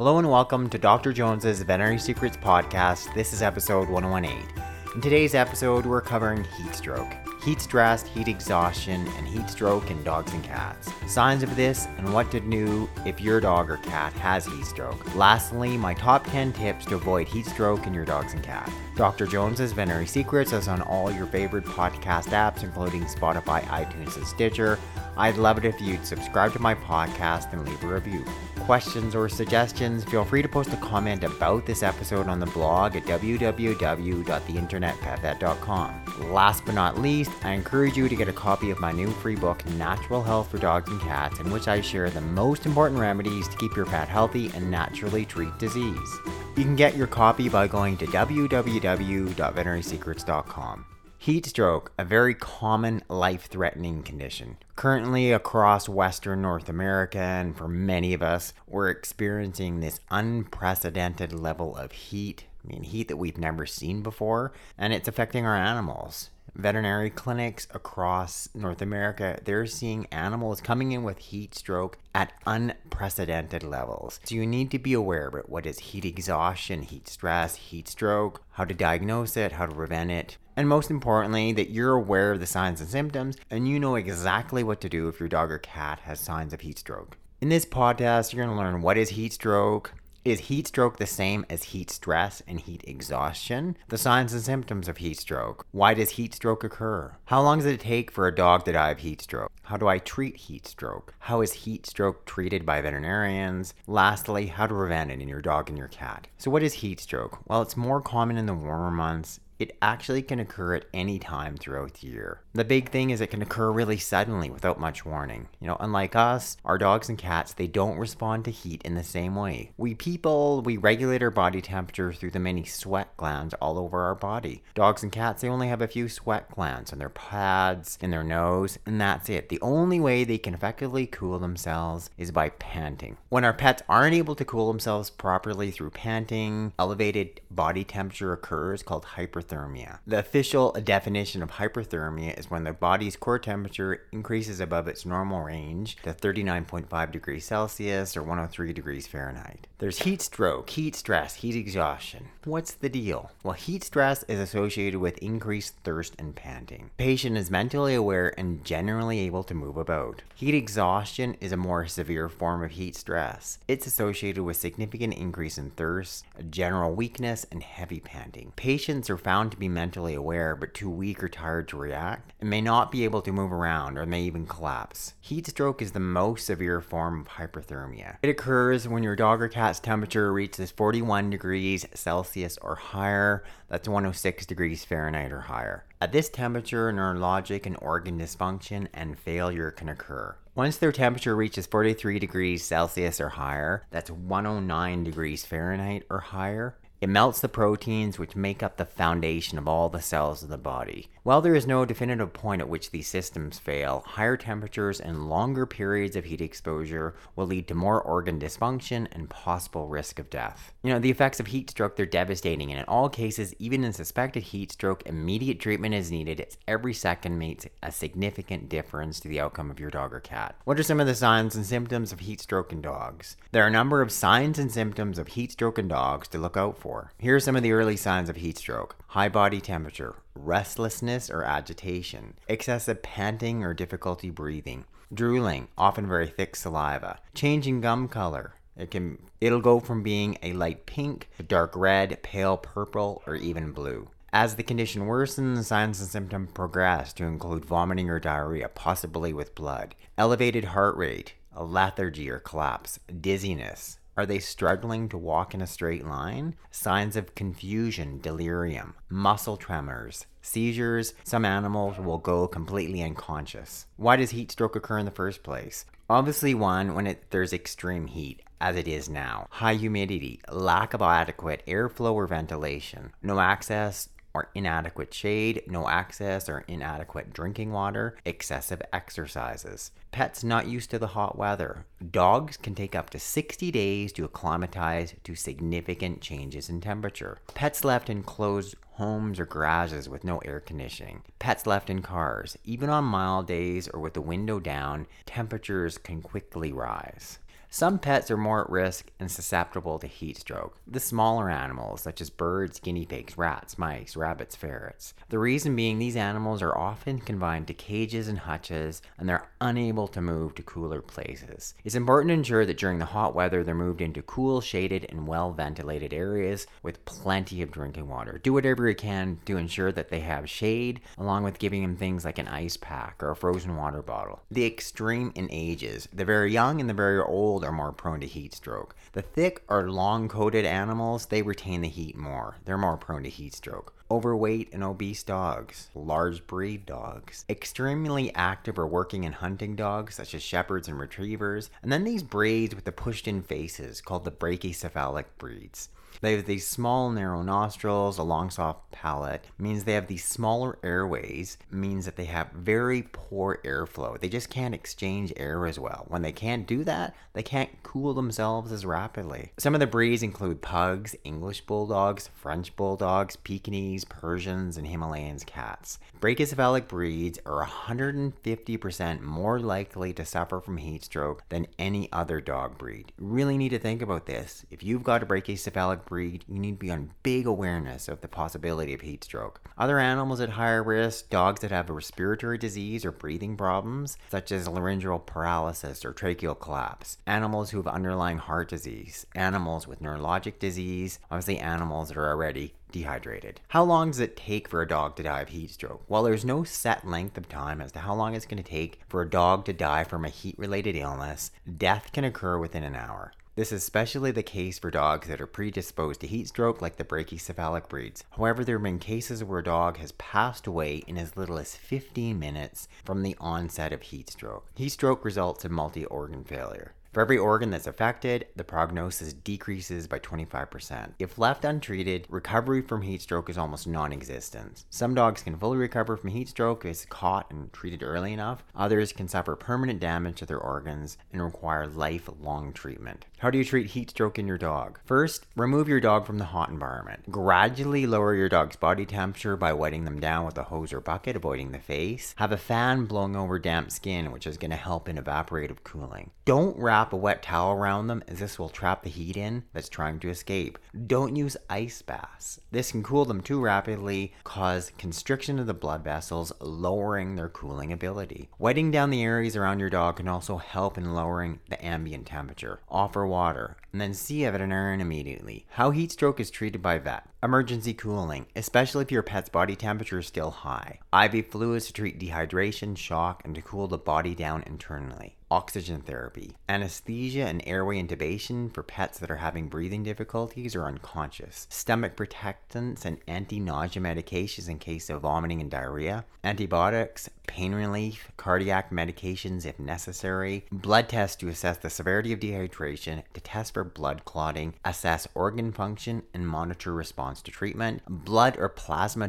Hello and welcome to Dr. Jones's Veterinary Secrets podcast. This is episode 1018. In today's episode, we're covering heat stroke heat stress, heat exhaustion, and heat stroke in dogs and cats. Signs of this and what to do if your dog or cat has heat stroke. Lastly, my top 10 tips to avoid heat stroke in your dogs and cats. Dr. Jones's Veterinary Secrets is on all your favorite podcast apps, including Spotify, iTunes, and Stitcher. I'd love it if you'd subscribe to my podcast and leave a review. Questions or suggestions, feel free to post a comment about this episode on the blog at www.theinternetpetvet.com. Last but not least, I encourage you to get a copy of my new free book, Natural Health for Dogs and Cats, in which I share the most important remedies to keep your pet healthy and naturally treat disease. You can get your copy by going to www.veterinarysecrets.com. Heat stroke, a very common life threatening condition. Currently, across Western North America, and for many of us, we're experiencing this unprecedented level of heat. I mean, heat that we've never seen before, and it's affecting our animals veterinary clinics across North America, they're seeing animals coming in with heat stroke at unprecedented levels. So you need to be aware of it. What is heat exhaustion, heat stress, heat stroke, how to diagnose it, how to prevent it, and most importantly, that you're aware of the signs and symptoms and you know exactly what to do if your dog or cat has signs of heat stroke. In this podcast, you're going to learn what is heat stroke, is heat stroke the same as heat stress and heat exhaustion? The signs and symptoms of heat stroke. Why does heat stroke occur? How long does it take for a dog to die of heat stroke? How do I treat heat stroke? How is heat stroke treated by veterinarians? Lastly, how to prevent it in your dog and your cat. So, what is heat stroke? Well, it's more common in the warmer months it actually can occur at any time throughout the year. The big thing is it can occur really suddenly without much warning. You know, unlike us, our dogs and cats, they don't respond to heat in the same way. We people, we regulate our body temperature through the many sweat glands all over our body. Dogs and cats, they only have a few sweat glands on their pads, in their nose, and that's it. The only way they can effectively cool themselves is by panting. When our pets aren't able to cool themselves properly through panting, elevated body temperature occurs called hyperthermia hyperthermia. The official definition of hyperthermia is when the body's core temperature increases above its normal range to 39.5 degrees Celsius or 103 degrees Fahrenheit. There's heat stroke, heat stress, heat exhaustion. What's the deal? Well, heat stress is associated with increased thirst and panting. The Patient is mentally aware and generally able to move about. Heat exhaustion is a more severe form of heat stress. It's associated with significant increase in thirst, general weakness, and heavy panting. Patients are found to be mentally aware but too weak or tired to react and may not be able to move around or may even collapse. Heat stroke is the most severe form of hyperthermia. It occurs when your dog or cat's temperature reaches 41 degrees Celsius or higher, that's 106 degrees Fahrenheit or higher. At this temperature, neurologic and organ dysfunction and failure can occur. Once their temperature reaches 43 degrees Celsius or higher, that's 109 degrees Fahrenheit or higher, it melts the proteins which make up the foundation of all the cells of the body. While there is no definitive point at which these systems fail, higher temperatures and longer periods of heat exposure will lead to more organ dysfunction and possible risk of death. You know, the effects of heat stroke, they're devastating, and in all cases, even in suspected heat stroke, immediate treatment is needed as every second makes a significant difference to the outcome of your dog or cat. What are some of the signs and symptoms of heat stroke in dogs? There are a number of signs and symptoms of heat stroke in dogs to look out for. Here are some of the early signs of heat stroke high body temperature, restlessness or agitation, excessive panting or difficulty breathing, drooling, often very thick saliva, changing gum color. It can it'll go from being a light pink to dark red, pale purple, or even blue. As the condition worsens, signs and symptoms progress to include vomiting or diarrhea, possibly with blood, elevated heart rate, lethargy or collapse, dizziness, are they struggling to walk in a straight line? Signs of confusion, delirium, muscle tremors, seizures. Some animals will go completely unconscious. Why does heat stroke occur in the first place? Obviously, one, when it, there's extreme heat, as it is now, high humidity, lack of adequate airflow or ventilation, no access or inadequate shade, no access or inadequate drinking water, excessive exercises. Pets not used to the hot weather. Dogs can take up to 60 days to acclimatize to significant changes in temperature. Pets left in closed homes or garages with no air conditioning. Pets left in cars. Even on mild days or with the window down, temperatures can quickly rise. Some pets are more at risk and susceptible to heat stroke. The smaller animals, such as birds, guinea pigs, rats, mice, rabbits, ferrets. The reason being these animals are often confined to cages and hutches and they're unable to move to cooler places. It's important to ensure that during the hot weather they're moved into cool, shaded, and well ventilated areas with plenty of drinking water. Do whatever you can to ensure that they have shade, along with giving them things like an ice pack or a frozen water bottle. The extreme in ages, the very young and the very old are more prone to heat stroke. The thick or long coated animals, they retain the heat more. They're more prone to heat stroke overweight and obese dogs, large breed dogs, extremely active or working and hunting dogs such as shepherds and retrievers, and then these breeds with the pushed in faces called the brachycephalic breeds. They have these small, narrow nostrils, a long, soft palate, means they have these smaller airways, means that they have very poor airflow. They just can't exchange air as well. When they can't do that, they can't cool themselves as rapidly. Some of the breeds include pugs, English bulldogs, French bulldogs, Pekingese, Persians, and Himalayan cats. Brachycephalic breeds are 150% more likely to suffer from heat stroke than any other dog breed. You really need to think about this. If you've got a brachycephalic breed, you need to be on big awareness of the possibility of heat stroke. Other animals at higher risk, dogs that have a respiratory disease or breathing problems, such as laryngeal paralysis or tracheal collapse, animals who have underlying heart disease, animals with neurologic disease, obviously animals that are already dehydrated. How long does it take for a dog to die of heat stroke? Well, there's no set length of time as to how long it's going to take for a dog to die from a heat related illness. Death can occur within an hour. This is especially the case for dogs that are predisposed to heat stroke, like the brachycephalic breeds. However, there have been cases where a dog has passed away in as little as 15 minutes from the onset of heat stroke. Heat stroke results in multi organ failure. For every organ that's affected, the prognosis decreases by 25%. If left untreated, recovery from heat stroke is almost non existent. Some dogs can fully recover from heat stroke if it's caught and treated early enough. Others can suffer permanent damage to their organs and require lifelong treatment. How do you treat heat stroke in your dog? First, remove your dog from the hot environment. Gradually lower your dog's body temperature by wetting them down with a hose or bucket, avoiding the face. Have a fan blowing over damp skin, which is going to help in evaporative cooling. Don't wrap a wet towel around them, as this will trap the heat in that's trying to escape. Don't use ice baths. This can cool them too rapidly, cause constriction of the blood vessels, lowering their cooling ability. Wetting down the areas around your dog can also help in lowering the ambient temperature. Offer water, and then see a veterinarian immediately. How heat stroke is treated by vet. Emergency cooling, especially if your pet's body temperature is still high. IV fluids to treat dehydration, shock, and to cool the body down internally. Oxygen therapy, anesthesia and airway intubation for pets that are having breathing difficulties or unconscious, stomach protectants and anti nausea medications in case of vomiting and diarrhea, antibiotics, pain relief, cardiac medications if necessary, blood tests to assess the severity of dehydration, to test for blood clotting, assess organ function, and monitor response to treatment, blood or plasma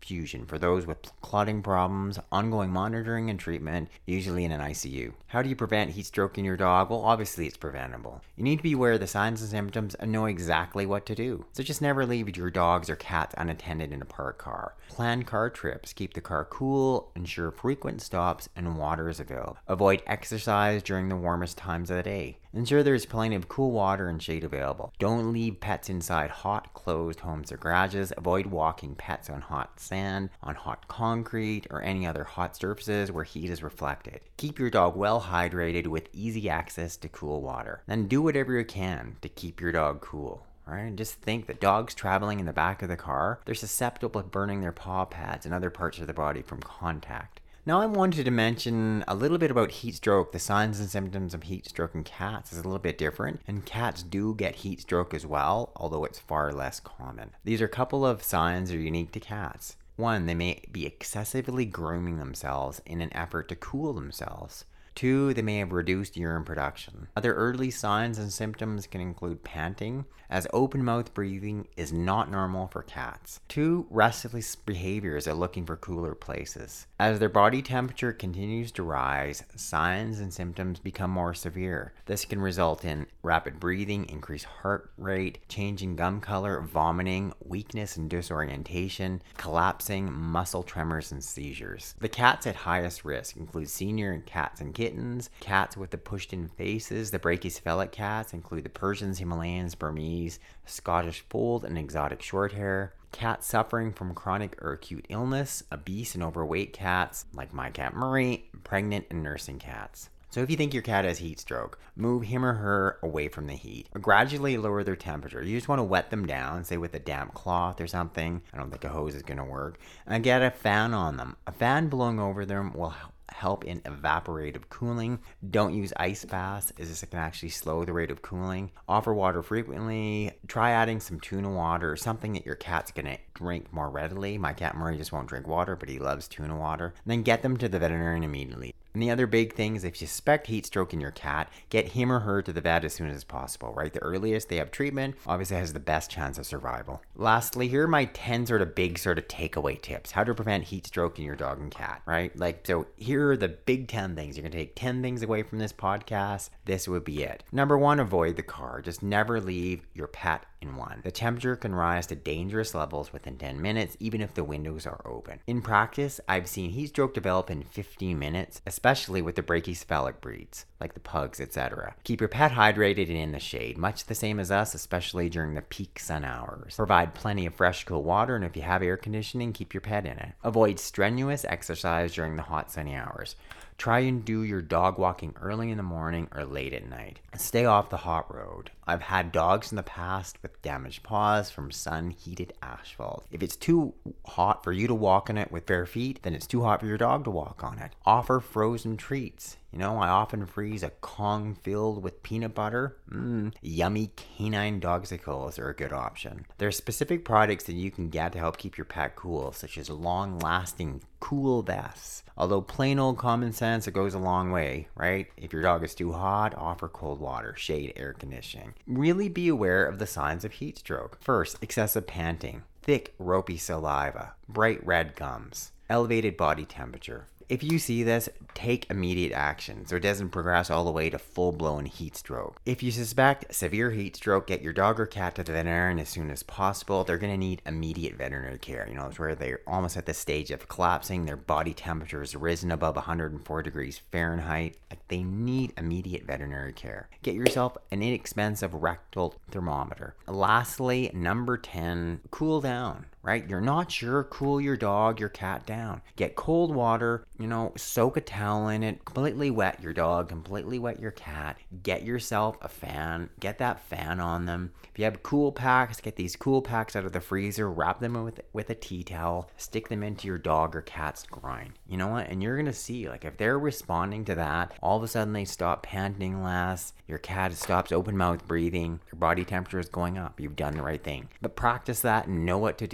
transfusion for those with clotting problems, ongoing monitoring and treatment, usually in an ICU. How do you prevent heat stroke in your dog? Well, obviously it's preventable. You need to be aware of the signs and symptoms and know exactly what to do. So just never leave your dogs or cats unattended in a parked car. Plan car trips, keep the car cool, ensure frequent stops, and water is available. Avoid exercise during the warmest times of the day. Ensure there is plenty of cool water and shade available. Don't leave pets inside hot, closed homes or garages. Avoid walking pets on hot sand, on hot concrete, or any other hot surfaces where heat is reflected. Keep your dog well hydrated with easy access to cool water. Then do whatever you can to keep your dog cool right? Just think that dogs traveling in the back of the car, they're susceptible to burning their paw pads and other parts of the body from contact. Now, I wanted to mention a little bit about heat stroke. The signs and symptoms of heat stroke in cats is a little bit different, and cats do get heat stroke as well, although it's far less common. These are a couple of signs that are unique to cats. One, they may be excessively grooming themselves in an effort to cool themselves. Two, they may have reduced urine production. Other early signs and symptoms can include panting, as open mouth breathing is not normal for cats. Two, restless behaviors are looking for cooler places. As their body temperature continues to rise, signs and symptoms become more severe. This can result in rapid breathing, increased heart rate, changing gum color, vomiting, weakness and disorientation, collapsing, muscle tremors, and seizures. The cats at highest risk include senior cats and kittens kittens. Cats with the pushed in faces, the brachycephalic cats include the Persians, Himalayans, Burmese, Scottish fold, and exotic short hair. Cats suffering from chronic or acute illness, obese and overweight cats, like my cat Murray, pregnant and nursing cats. So if you think your cat has heat stroke, move him or her away from the heat. Gradually lower their temperature. You just want to wet them down, say with a damp cloth or something. I don't think a hose is going to work. And get a fan on them. A fan blowing over them will help in evaporative cooling. Don't use ice baths as this can actually slow the rate of cooling. Offer water frequently. Try adding some tuna water or something that your cat's gonna drink more readily. My cat Murray just won't drink water, but he loves tuna water. And then get them to the veterinarian immediately. And the other big thing is if you suspect heat stroke in your cat, get him or her to the vet as soon as possible, right? The earliest they have treatment obviously has the best chance of survival. Lastly, here are my 10 sort of big sort of takeaway tips. How to prevent heat stroke in your dog and cat, right? Like, so here are the big 10 things. You're going to take 10 things away from this podcast. This would be it. Number one, avoid the car. Just never leave your pet in one. The temperature can rise to dangerous levels within 10 minutes, even if the windows are open. In practice, I've seen heat stroke develop in 15 minutes, especially with the brachycephalic breeds, like the pugs, etc. Keep your pet hydrated and in the shade, much the same as us, especially during the peak sun hours. Provide plenty of fresh, cool water, and if you have air conditioning, keep your pet in it. Avoid strenuous exercise during the hot sunny hours. Try and do your dog walking early in the morning or late at night. Stay off the hot road. I've had dogs in the past with damaged paws from sun heated asphalt. If it's too hot for you to walk on it with bare feet, then it's too hot for your dog to walk on it. Offer frozen treats. You know, I often freeze a Kong filled with peanut butter. Mmm, yummy canine dogsicles are a good option. There are specific products that you can get to help keep your pet cool, such as long lasting cool vests. Although plain old common sense, it goes a long way, right? If your dog is too hot, offer cold water, shade, air conditioning. Really be aware of the signs of heat stroke. First, excessive panting, thick, ropey saliva, bright red gums, elevated body temperature, if you see this, take immediate action so it doesn't progress all the way to full blown heat stroke. If you suspect severe heat stroke, get your dog or cat to the veterinarian as soon as possible. They're going to need immediate veterinary care. You know, it's where they're almost at the stage of collapsing, their body temperature has risen above 104 degrees Fahrenheit. They need immediate veterinary care. Get yourself an inexpensive rectal thermometer. Lastly, number 10, cool down right? You're not sure, cool your dog, your cat down. Get cold water, you know, soak a towel in it, completely wet your dog, completely wet your cat. Get yourself a fan, get that fan on them. If you have cool packs, get these cool packs out of the freezer, wrap them with with a tea towel, stick them into your dog or cat's groin. You know what? And you're gonna see, like, if they're responding to that, all of a sudden they stop panting less, your cat stops open mouth breathing, your body temperature is going up. You've done the right thing. But practice that and know what to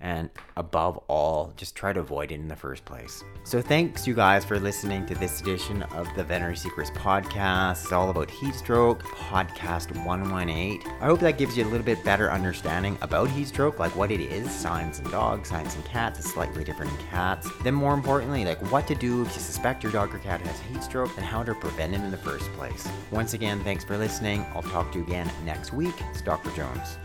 and above all, just try to avoid it in the first place. So, thanks you guys for listening to this edition of the Veterinary Secrets podcast. It's all about heat stroke, podcast 118. I hope that gives you a little bit better understanding about heat stroke, like what it is, signs in dogs, signs in cats, it's slightly different in cats. Then, more importantly, like what to do if you suspect your dog or cat has heat stroke and how to prevent it in the first place. Once again, thanks for listening. I'll talk to you again next week. It's Dr. Jones.